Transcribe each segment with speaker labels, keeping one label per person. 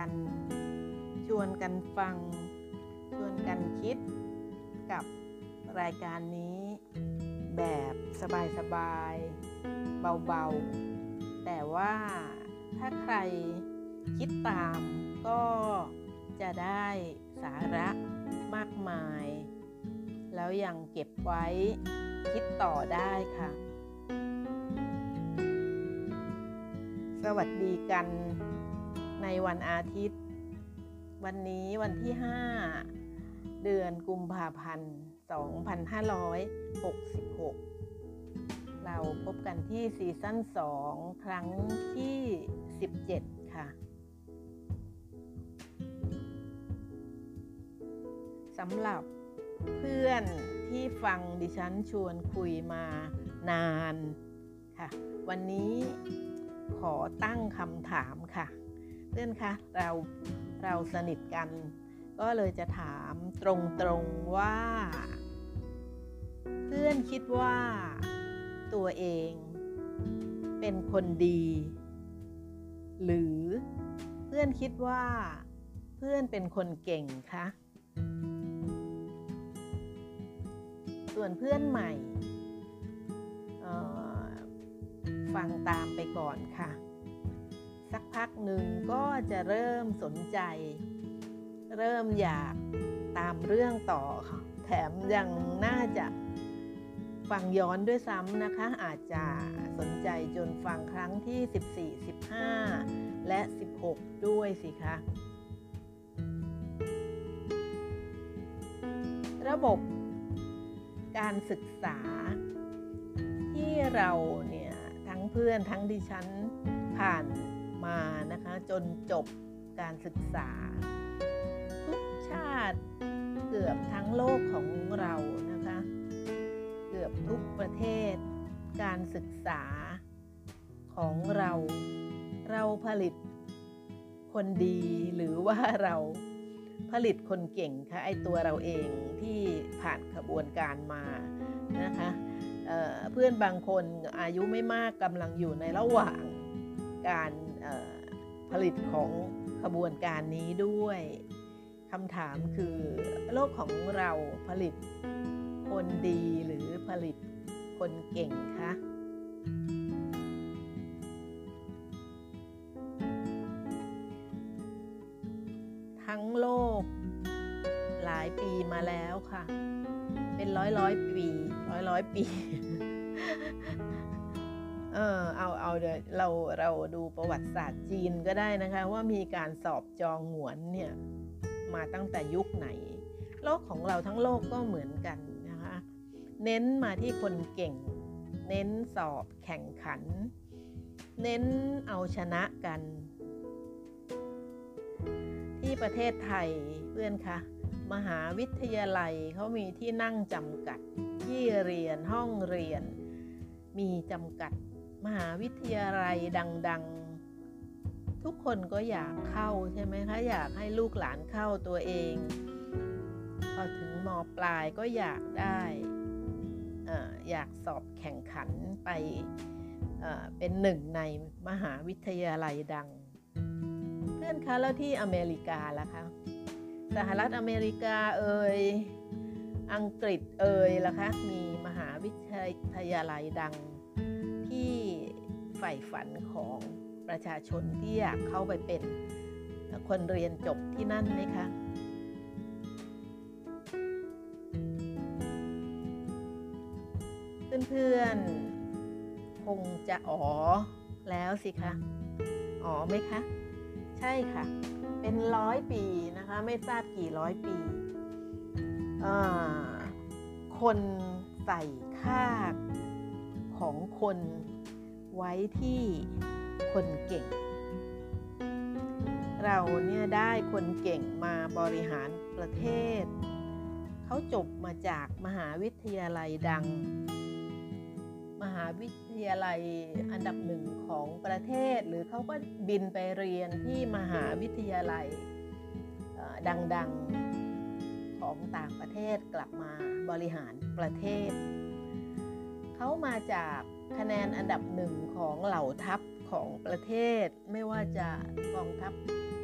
Speaker 1: กัน ชวนกันฟัง ชวนกันคิดกับรายการนี้ แบบสบายๆเบาๆ แต่ว่าถ้าใครคิดตามก็จะได้สาระมากมาย แล้วยังเก็บไว้คิดต่อได้ค่ะ สวัสดีกัน ในวันอาทิตย์ วันนี้วันที่ 5 เดือนกุมภาพันธ์ 2566 เราพบกันที่ซีซั่น 2 ครั้งที่ 17 ค่ะสำหรับเพื่อนที่ฟังดิฉันชวนคุยมานานค่ะ วันนี้ขอตั้งคำถามค่ะ เพื่อนคะเราเราสนิทกัน ก็เลยจะถามตรงๆว่า เพื่อนคิดว่าตัวเอง เป็นคนดี หรือเพื่อนคิดว่า เพื่อนเป็นคนเก่งคะส่วนเพื่อนใหม่ฟังตามไปก่อนค่ะ สักพักหนึ่งก็จะเริ่มสนใจ เริ่มอยากตามเรื่องต่อค่ะ แถมยังน่าจะฟังย้อนด้วยซ้ำนะคะ อาจจะสนใจจนฟังครั้งที่ 14 15 และ 16 ด้วยสิคะ ระบบการศึกษา ที่เราเนี่ย ทั้งเพื่อนทั้งดิฉันผ่าน มานะคะจนจบการศึกษา ทุกชาติเกือบทั้งโลกของเรานะคะ เกือบทุกประเทศ การศึกษาของเรา เราผลิตคนดีหรือว่าเราผลิตคนเก่งคะไอตัวเราเองที่ผ่านขบวนการมานะคะเเพื่อนบางคนอายุไม่มากกำลังอยู่ในระหว่างการ ผลิตของขบวนการนี้ด้วยคำถามคือโลกของเราผลิตคนดีหรือผลิตคนเก่งคะทั้งโลกหลายปีมาแล้วค่ะ เป็นร้อยร้อยปี ร้อยร้อยปี เออเอาเอาเดี๋ยวเราเราดูประวัติศาสตร์จีนก็ได้นะคะ ว่ามีการสอบจองหวนเนี่ยมาตั้งแต่ยุคไหน โลกของเราทั้งโลกก็เหมือนกันนะคะ เน้นมาที่คนเก่ง เน้นสอบแข่งขัน เน้นเอาชนะกัน ที่ประเทศไทยเพื่อนคะมหาวิทยาลัยเขามีที่นั่งจำกัด ที่เรียนห้องเรียน มีจำกัด มหาวิทยาลัยดัง ๆ ทุกคนก็อยากเข้าใช่ไหมคะ อยากให้ลูกหลานเข้าตัวเอง พอถึงมปลายก็อยากได้อยากสอบแข่งขันไปเป็นหนึ่งในมหาวิทยาลัยดัง เพื่อนคะแล้วที่อเมริกาล่ะคะสหรัฐอเมริกาเอ่ยอังกฤษเอ่ยล่ะคะมีมหาวิทยาลัยดัง ที่ใฝ่ฝันของประชาชนที่อยากเข้าไปเป็นคนเรียนจบที่นั่นไหมคะเพื่อนๆคงจะอ๋อแล้วสิคะอ๋อไหมคะ ใช่ค่ะ เป็นร้อยปีนะคะ ไม่ทราบกี่ร้อยปี คนใส่ค่าของคน ไว้ที่คนเก่ง เราเนี่ยได้คนเก่งมาบริหารประเทศ เขาจบมาจากมหาวิทยาลัยดัง มหาวิทยาลัยอันดับหนึ่งของประเทศ หรือเขาก็บินไปเรียนที่มหาวิทยาลัยดังๆของต่างประเทศกลับมาบริหารประเทศ เขามาจากคะแนนอันดับหนึ่งของเหล่าทัพของประเทศ ไม่ว่าจะกองทัพ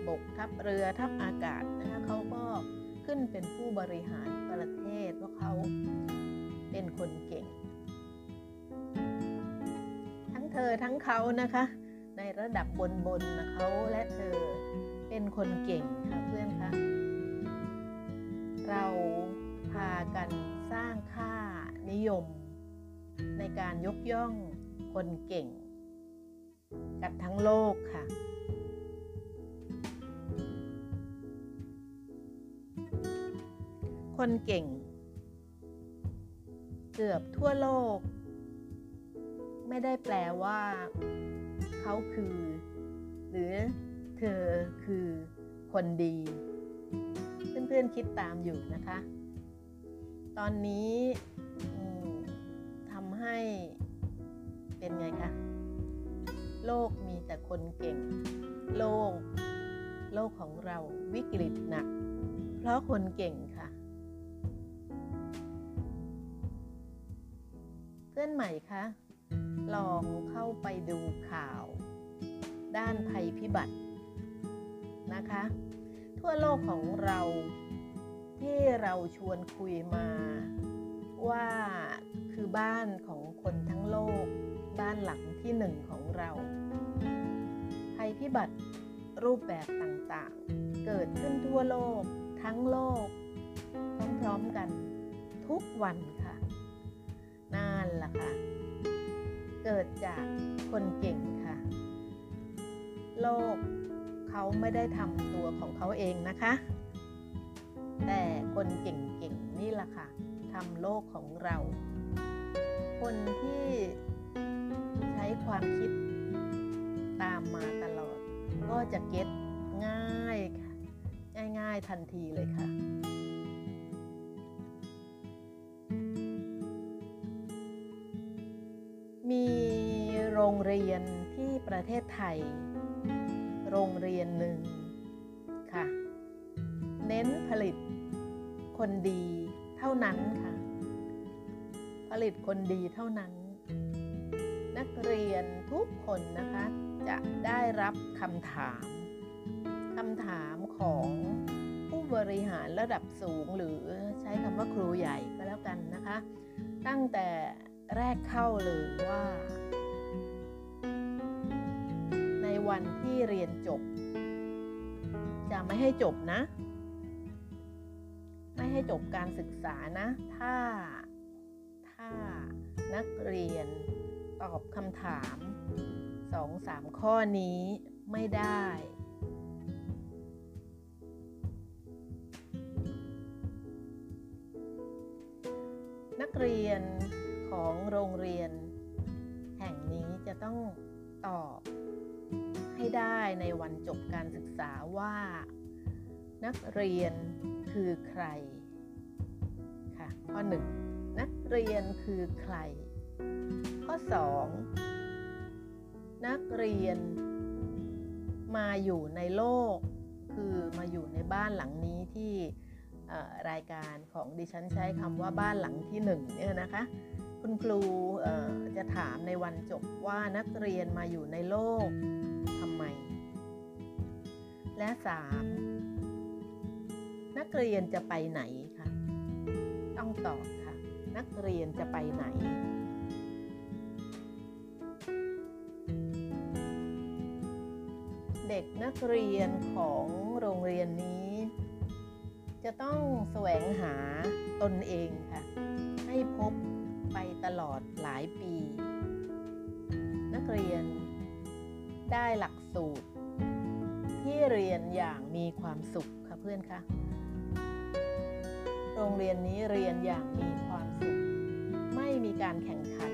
Speaker 1: บบกทัพเรือทัพอากาศนะคะเขาก็ขึ้นเป็นผู้บริหารประเทศเพราะเขาเป็นคนเก่ง ทั้งเธอทั้งเขานะคะ ในระดับบนบนนะเขาและเธอเป็นคนเก่งค่ะเพื่อนคะเราพากันสร้างค่านิยม ในการยกย่องคนเก่ง กับทั้งโลกค่ะ คนเก่ง เกือบทั่วโลก ไม่ได้แปลว่า เขาคือ หรือเธอคือคนดี เพื่อนๆคิดตามอยู่นะคะ ตอนนี้ ให้เป็นไงคะ โลกมีแต่คนเก่ง โลก โลกของเราวิกฤตหนัก เพราะคนเก่งค่ะ เพื่อนใหม่คะลองเข้าไปดูข่าว ด้านภัยพิบัตินะคะ ทั่วโลกของเราที่เราชวนคุยมาว่าคือบ้านของ คนทั้งโลก บ้านหลังที่หนึ่งของเราภัยพิบัติรูปแบบต่างๆ เกิดขึ้นทั่วโลก ทั้งโลก พร้อมๆกันทุกวันค่ะนั่นล่ะค่ะ เกิดจากคนเก่งค่ะ โลกเขาไม่ได้ทำตัวของเขาเองนะคะ แต่คนเก่งๆนี่แหละค่ะทำโลกของเรา คนที่ใช้ความคิดตามมาตลอด ก็จะเก็ตง่ายค่ะง่ายๆทันทีเลยค่ะมีโรงเรียนที่ประเทศไทย โรงเรียนหนึ่งค่ะ เน้นผลิตคนดีเท่านั้นค่ะ ผลิตคนดีเท่านั้น นักเรียนทุกคนนะคะจะได้รับคำถามคำถามของผู้บริหารระดับสูงหรือใช้คำว่าครูใหญ่ก็แล้วกันนะคะ ตั้งแต่แรกเข้าเลยว่า ในวันที่เรียนจบ จะไม่ให้จบนะ ไม่ให้จบการศึกษานะ ถ้าานักเรียนตอบคำถามสองสามข้อนี้ไม่ได้ นักเรียนของโรงเรียน แห่งนี้จะต้องตอบให้ได้ในวันจบการศึกษาว่า นักเรียนคือใคร ค่ะ ข้อ1นัก เรียนคือใคร ข้อ 2 นักเรียน มาอยู่ในโลก คือมาอยู่ในบ้านหลังนี้ที่รายการของดิฉันใช้คำว่าบ้านหลังที่หนึ่งเนี่ยนะคะ คุณครูจะถามในวันจบว่านักเรียนมาอยู่ในโลกทำไม และ 3. นักเรียนจะไปไหนคะต้องตอบค่ะ นักเรียนจะไปไหน เด็กนักเรียนของโรงเรียนนี้ จะต้องแสวงหาตนเองค่ะ ให้พบไปตลอดหลายปี นักเรียนได้หลักสูตร ที่เรียนอย่างมีความสุขค่ะเพื่อนคะ โรงเรียนนี้เรียนอย่างมีความสุข ไม่มีการแข่งขัน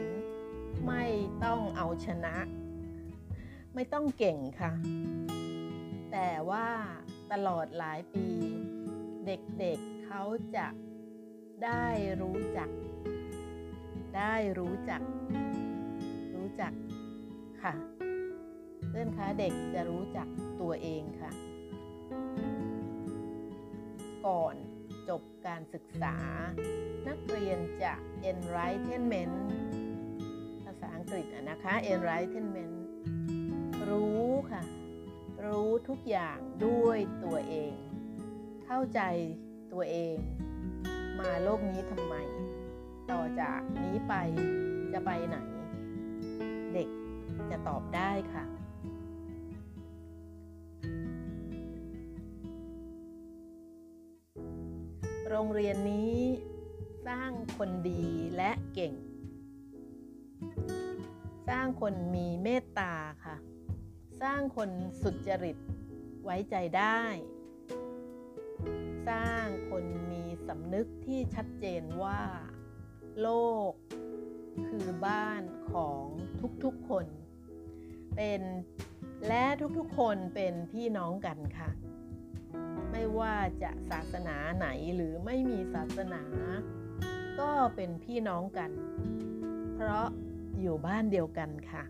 Speaker 1: ไม่ต้องเอาชนะ ไม่ต้องเก่งค่ะ แต่ว่าตลอดหลายปี เด็กๆเเขาจะได้รู้จัก ได้รู้จัก รู้จักค่ะเพื่อนคะเด็กจะรู้จักตัวเองค่ะ ก่อน จบการศึกษา นักเรียนจะ enlightenment ภาษาอังกฤษนะคะ enlightenment รู้ค่ะ รู้ทุกอย่างด้วยตัวเอง เข้าใจตัวเอง มาโลกนี้ทำไม ต่อจากนี้ไปจะไปไหน เด็กจะตอบได้ค่ะ รงเรียนนี้สร้างคนดีและเก่ง สร้างคนมีเมตตาค่ะ สร้างคนสุจริตไว้ใจได้ สร้างคนมีสำนึกที่ชัดเจนว่า โลกคือบ้านของทุกๆคน เป็นและทุกๆคนเป็นพี่น้องกันค่ะ ไม่ว่าจะศาสนาไหนหรือไม่มีศาสนา ก็เป็นพี่น้องกัน เพราะอยู่บ้านเดียวกันค่ะ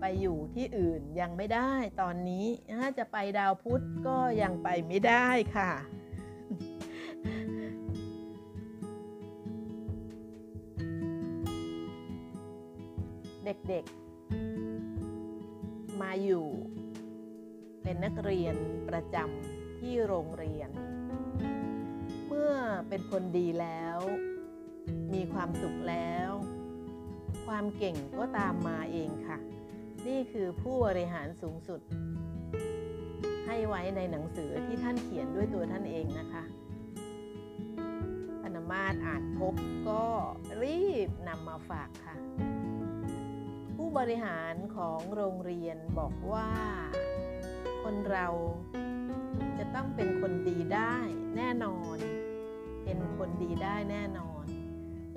Speaker 1: ไปอยู่ที่อื่นยังไม่ได้ตอนนี้ถ้าจะไปดาวพุธก็ยังไปไม่ได้ค่ะ เด็กๆ มาอยู่เป็นนักเรียนประจำ ที่โรงเรียน เมื่อเป็นคนดีแล้ว มีความสุขแล้ว ความเก่งก็ตามมาเองค่ะ นี่คือผู้บริหารสูงสุด ให้ไว้ในหนังสือที่ท่านเขียนด้วยตัวท่านเองนะคะพนามาศอ่านพบก็รีบนำมาฝากค่ะ ผู้บริหารของโรงเรียนบอกว่าคนเรา ต้องเป็นคนดีได้แน่นอน เป็นคนดีได้แน่นอน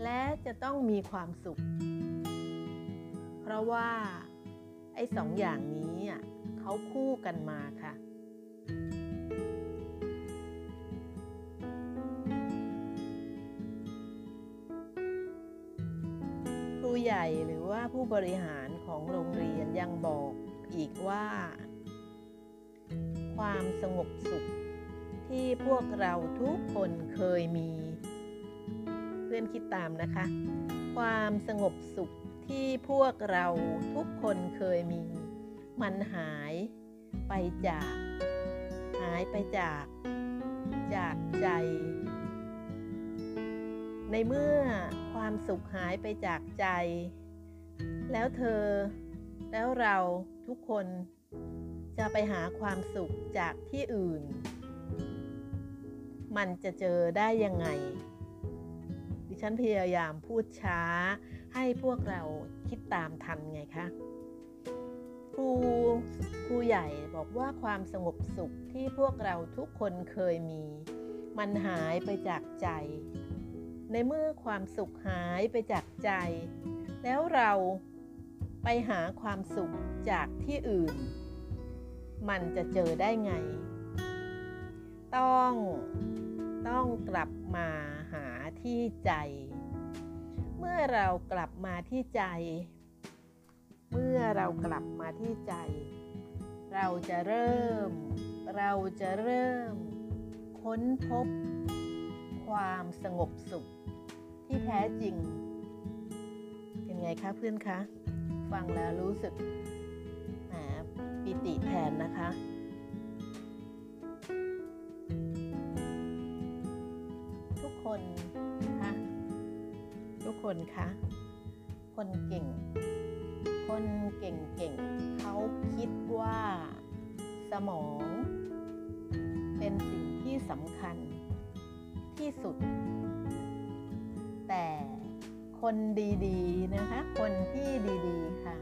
Speaker 1: และจะต้องมีความสุข เพราะว่าไอ้สองอย่างนี้อะเขาคู่กันมาค่ะ ครูใหญ่หรือว่าผู้บริหารของโรงเรียนยังบอกอีกว่า ความสงบสุข ที่พวกเราทุกคนเคยมี เพื่อนคิดตามนะคะ ความสงบสุขที่พวกเราทุกคนเคยมี มันหายไปจาก หายไปจาก จากใจ ในเมื่อความสุขหายไปจากใจ แล้วเธอ แล้วเราทุกคน จะไปหาความสุขจากที่อื่น มันจะเจอได้ยังไง ดิฉันพยายามพูดช้า ให้พวกเราคิดตามทันไงคะครูครูใหญ่บอกว่าความสงบสุขที่พวกเราทุกคนเคยมี มันหายไปจากใจ ในเมื่อความสุขหายไปจากใจ แล้วเราไปหาความสุขจากที่อื่น มันจะเจอได้ไง ต้องต้องกลับมาหาที่ใจ เมื่อเรากลับมาที่ใจ เมื่อเรากลับมาที่ใจ เราจะเริ่ม เราจะเริ่ม ค้นพบ ความสงบสุขที่แท้จริง เป็นไงคะเพื่อนคะ ฟังแล้วรู้สึก ปิติแทนนะคะ ทุกคนคะทุกคนคะคนเก่ง คนเก่งๆเขาคิดว่าสมอง เป็นสิ่งที่สำคัญที่สุด แต่คนดีๆนะคะ คนที่ดีๆค่ะ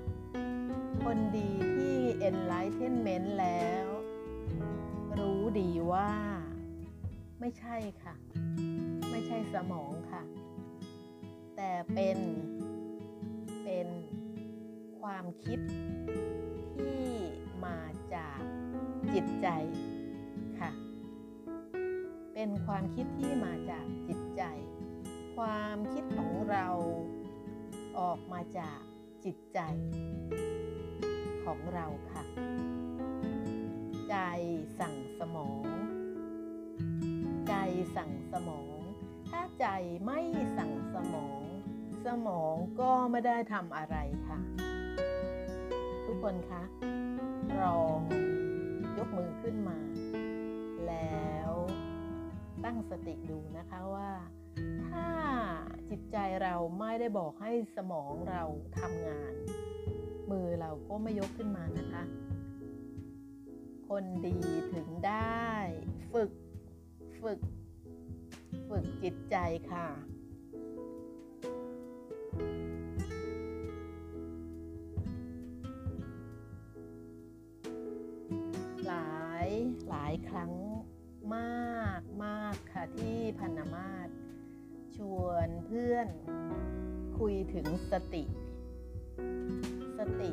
Speaker 1: คนดีที่ enlightenment แล้ว รู้ดีว่า ไม่ใช่ค่ะ ไม่ใช่สมองค่ะ แต่เป็นเป็นความคิดที่มาจากจิตใจค่ะ เป็นความคิดที่มาจากจิตใจ ความคิดของเราออกมาจากจิตใจ ของเราค่ะ ใจสั่งสมอง ใจสั่งสมอง ถ้าใจไม่สั่งสมอง สมองก็ไม่ได้ทำอะไรค่ะ ทุกคนคะเลองยกมือขึ้นมา แล้วตั้งสติดูนะคะว่าถ้าจิตใจเราไม่ได้บอกให้สมองเราทำงาน ก็ไม่ยกขึ้นมานะคะ คนดีถึงได้ ฝึก ฝึก ฝึกจิตใจค่ะ หลายหลายครั้งมากมากค่ะที่พันนามาศชวนเพื่อนคุยถึงสติ สติ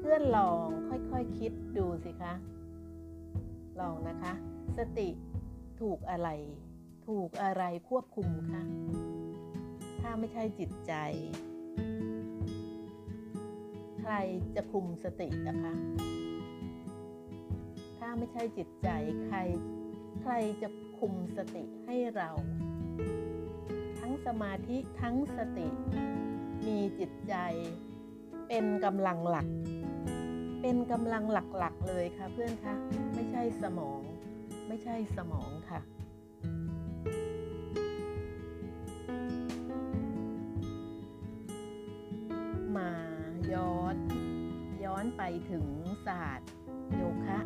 Speaker 1: เพื่อนลองค่อยๆคคิดดูสิคะ ลองนะคะ สติถูกอะไร ถูกอะไรควบคุมคะถ้าไม่ใช่จิตใจ ใครจะคุมสตินะคะ ถ้าไม่ใช่จิตใจใคร ใครจะคุมสติให้เรา ทั้งสมาธิทั้งสติ มีจิตใจเป็นกำลังหลัก เป็นกำลังหลักๆเลยค่ะเพื่อนคะไม่ใช่สมอง ไม่ใช่สมองค่ะมาย้อนย้อนไปถึงศาสตร์โยคะ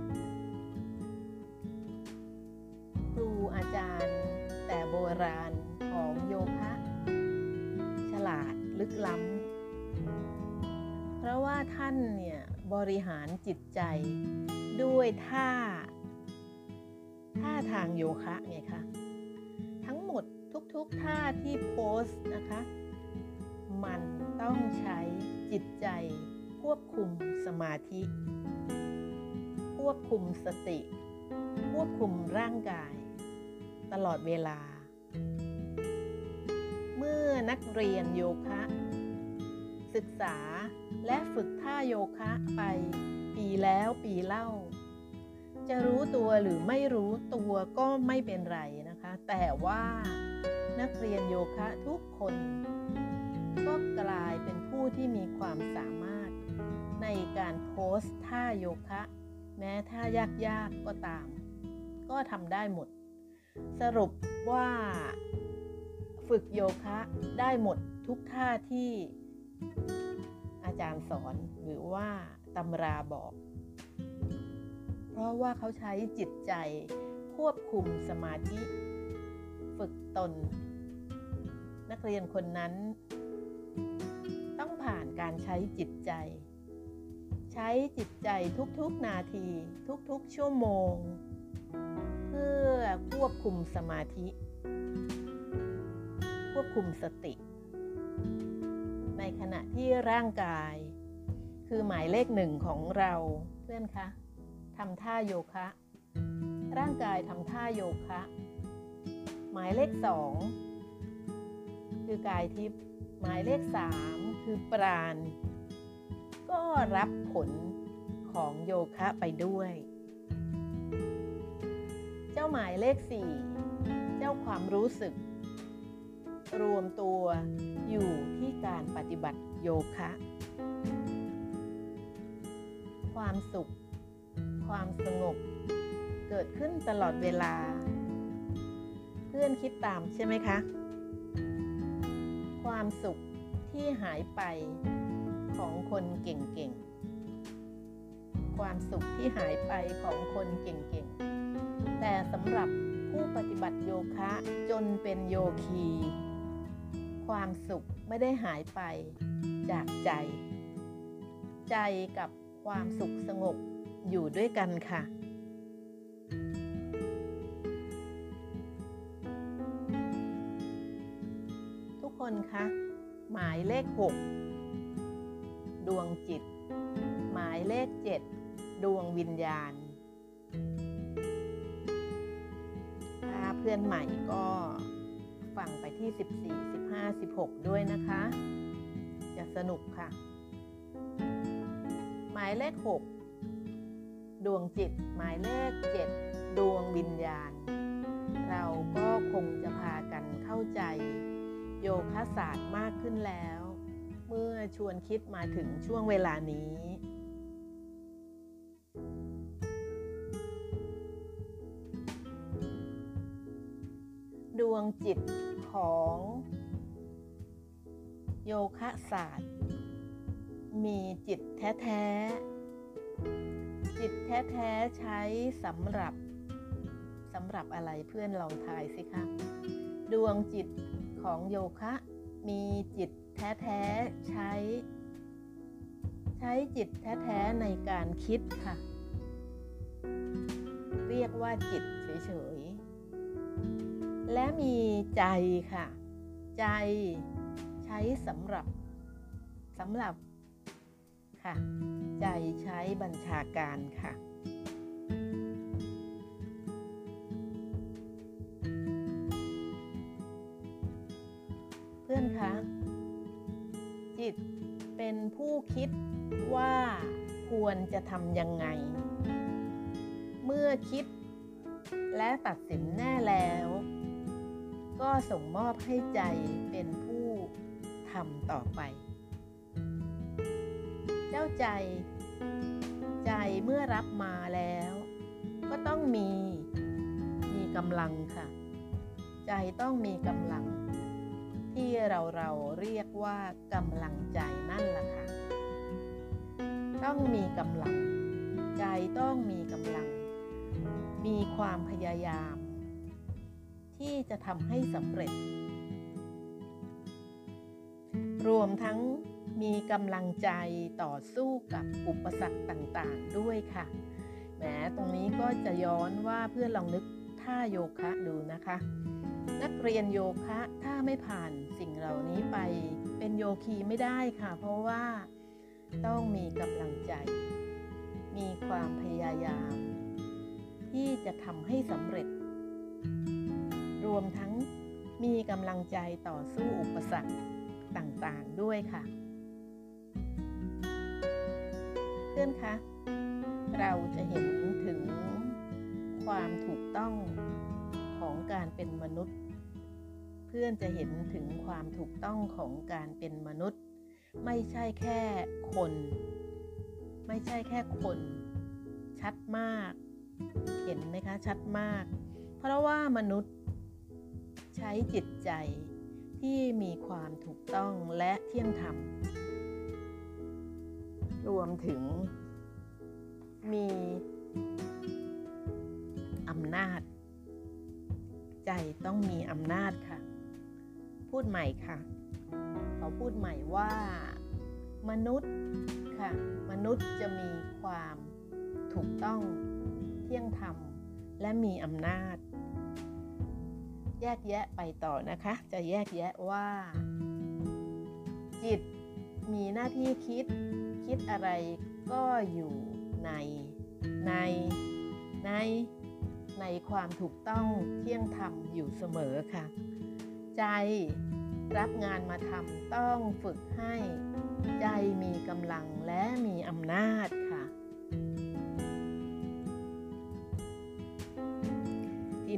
Speaker 1: ครูอาจารย์แต่โบราณของโยคะ ฉลาดลึกล้ำเพราะว่าท่านเนี่ย บริหารจิตใจ ด้วยท่า ท่าทางโยคะไงคะ ทั้งหมดทุกๆท่าที่โพสนะคะ มันต้องใช้จิตใจ ควบคุมสมาธิ ควบคุมสติ ควบคุมร่างกาย ตลอดเวลา เมื่อนักเรียนโยคะ ศึกษาและฝึกท่าโยคะไป ปีแล้วปีเล่า จะรู้ตัวหรือไม่รู้ตัวก็ไม่เป็นไรนะคะ แต่ว่านักเรียนโยคะทุกคน ก็กลายเป็นผู้ที่มีความสามารถ ในการโพสท่าโยคะ แม้ท่ายากๆก็ตาม ก็ทำได้หมด สรุปว่า ฝึกโยคะได้หมดทุกท่าที่ อาจารย์สอนหรือว่าตำราบอก เพราะว่าเขาใช้จิตใจควบคุมสมาธิ ฝึกตน นักเรียนคนนั้น ต้องผ่านการใช้จิตใจ ใช้จิตใจทุกๆนาที ทุกๆ ชั่วโมง เพื่อควบคุมสมาธิ ควบคุมสติ ขณะที่ร่างกาย คือหมายเลขหนึ่งของเราเพื่อนคะทำท่าโยคะ ร่างกายทำท่าโยคะ หมายเลขสองคือกายทิพย์หมายเลขสามคือปราณ ก็รับผลของโยคะไปด้วย เจ้าหมายเลขสี่เจ้าความรู้สึก รวมตัวอยู่ที่การปฏิบัติโยคะ ความสุข ความสงบ เกิดขึ้นตลอดเวลา เพื่อนคิดตามใช่ไหมคะ ความสุขที่หายไปของคนเก่งๆ ความสุขที่หายไปของคนเก่งๆ แต่สำหรับผู้ปฏิบัติโยคะจนเป็นโยคี ความสุขไม่ได้หายไปจากใจ ใจกับความสุขสงบอยู่ด้วยกันค่ะทุกคนคะหมายเลข 6 ดวงจิต หมายเลข 7 ดวงวิญญาณ ถ้าเพื่อนใหม่ก็ ฟังไปที่ 14 15 16 ด้วยนะคะ จะสนุกค่ะ หมายเลข 6 ดวงจิต หมายเลข 7 ดวงวิญญาณ เราก็คงจะพากันเข้าใจ โยคะศาสตร์มากขึ้นแล้ว เมื่อชวนคิดมาถึงช่วงเวลานี้ วงจิตของโยคะศาสตร์ มีจิตแท้ๆ จิตแท้ๆ ใช้สำหรับสำหรับอะไรเพื่อนลองทายสิคะ ดวงจิตของโยคะ มีจิตแท้ๆ ใช้ ใช้จิตแท้ๆ ในการคิดค่ะ เรียกว่าจิตเฉยๆ และมีใจค่ะ ใจใช้สำหรับสำหรับค่ะ ใจใช้บัญชาการค่ะเพื่อนคะจิตเป็นผู้คิดว่าควรจะทำยังไง เมื่อคิดและตัดสินแน่แล้ว ก็ส่งมอบให้ใจเป็นผู้ทำต่อไป เจ้าใจ ใจเมื่อรับมาแล้ว ก็ต้องมีมีกำลังค่ะ ใจต้องมีกำลัง ที่เราเราเรียกว่ากำลังใจนั่นแหละค่ะ ต้องมีกำลัง ใจต้องมีกำลัง มีความพยายาม ที่จะทำให้สำเร็จ รวมทั้งมีกำลังใจต่อสู้กับอุปสรรคต่างๆด้วยค่ะ แหมตรงนี้ก็จะย้อนว่าเพื่อนลองนึกท่าโยคะดูนะคะ นักเรียนโยคะถ้าไม่ผ่านสิ่งเหล่านี้ไปเป็นโยคีไม่ได้ค่ะ เพราะว่าต้องมีกำลังใจ มีความพยายาม ที่จะทำให้สำเร็จ วมทั้งมีกำลังใจต่อสู้อุปสรรคต่างๆด้วยค่ะ เพื่อนคะ เราจะเห็นถึงความถูกต้องของการเป็นมนุษย์ เพื่อนจะเห็นถึงความถูกต้องของการเป็นมนุษย์ ไม่ใช่แค่คน ไม่ใช่แค่คน ชัดมาก เห็นไหมคะชัดมาก เพราะว่ามนุษย์ ช้จิตใจที่มีความถูกต้องและเที่ยงธรรม รวมถึงมีอำนาจ ใจต้องมีอำนาจค่ะ พูดใหม่ค่ะเขาพูดใหม่ว่า มนุษย์ค่ะ มนุษย์จะมีความถูกต้องเที่ยงธรรมและมีอำนาจ แยกแยะไปต่อนะคะ จะแยกแยะว่า จิตมีหน้าที่คิด คิดอะไรก็อยู่ใน ใน ใน ในความถูกต้องเที่ยงธรรมอยู่เสมอค่ะ ใจรับงานมาทำต้องฝึกให้ ใจมีกำลังและมีอำนาจ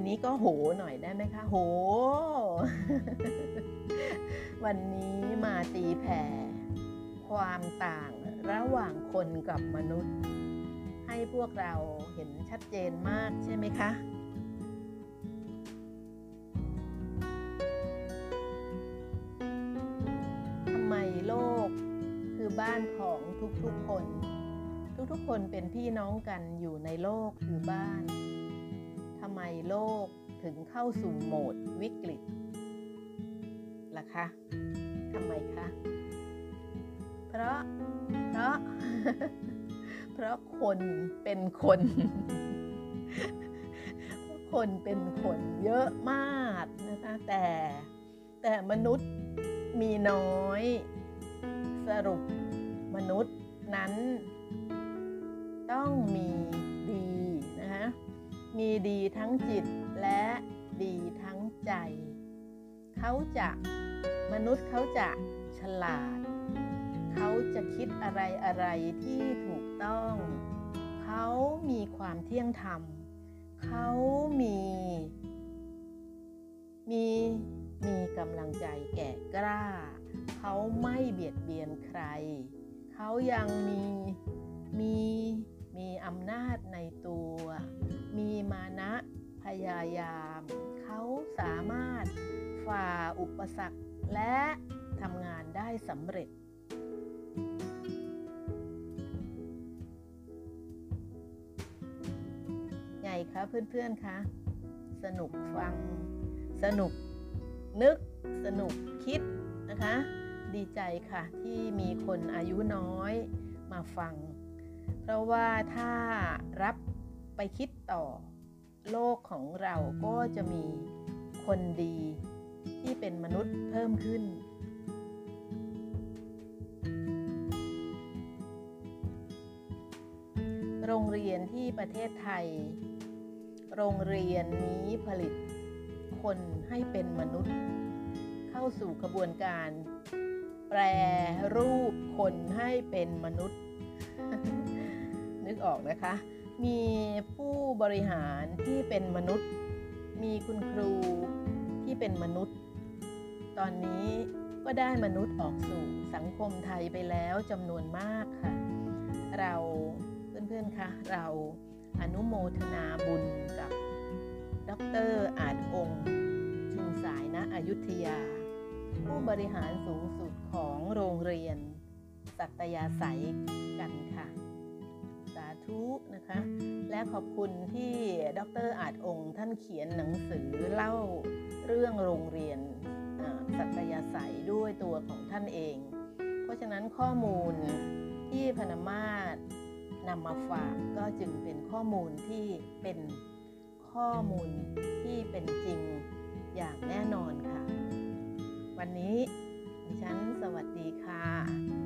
Speaker 1: นี้ก็โหหน่อยได้ไหมคะ โห วันนี้มาตีแผ่ความต่างระหว่างคนกับมนุษย์ ให้พวกเราเห็นชัดเจนมากใช่ไหมคะทำไมโลกคือบ้านของทุกๆคน ทุกๆคนเป็นพี่น้องกันอยู่ในโลกคือบ้าน ไมโลกถึงเข้าสู่โหมดวิกฤตล่ะคะทำไมคะ เพราะ เพราะ เพราะคนเป็นคนคนเป็นคนเยอะมากนะคะ แต่แต่มนุษย์มีน้อย สรุปมนุษย์นั้นต้องมี มีดีทั้งจิตและดีทั้งใจ เขาจะมนุษย์เขาจะฉลาด เขาจะคิดอะไรอะไรที่ถูกต้อง เขามีความเที่ยงธรรม เขามี มีมีกำลังใจแก่กล้า เขาไม่เบียดเบียนใคร เขายังมีมีมีอำนาจในตัว มีมานะพยายาม เขาสามารถฝ่าอุปสรรคและทำงานได้สำเร็จ ไงคะเพื่อนๆคะ สนุกฟัง สนุกนึก สนุกคิดนะคะ ดีใจค่ะที่มีคนอายุน้อยมาฟัง เพราะว่าถ้ารับไปคิด ต่อโลกของเราก็จะมีคนดีที่เป็นมนุษย์เพิ่มขึ้น โรงเรียนที่ประเทศไทย โรงเรียนนี้ผลิตคนให้เป็นมนุษย์ เข้าสู่กระบวนการ แปรรูปคนให้เป็นมนุษย์ นึกออกนะคะ มีผู้บริหารที่เป็นมนุษย์ มีคุณครูที่เป็นมนุษย์ ตอนนี้ก็ได้มนุษย์ออกสู่สังคมไทยไปแล้วจำนวนมากค่ะ เราเพื่อนๆคะเราอนุโมทนาบุญกับ ดรอาจองค์ชุมสายณอยุธยา ผู้บริหารสูงสุดของโรงเรียน สัตยาศัยกันค่ะ ธุนะคะ และขอบคุณที่ดรอาจองค์ท่านเขียนหนังสือเล่าเรื่องโรงเรียนสัตยาศัยด้วยตัวของท่านเอง เพราะฉะนั้นข้อมูลที่พนมาศนำมาฝากก็จึงเป็นข้อมูลที่เป็นข้อมูลที่เป็นจริงอย่างแน่นอนค่ะ วันนี้ดิฉันสวัสดีค่ะ「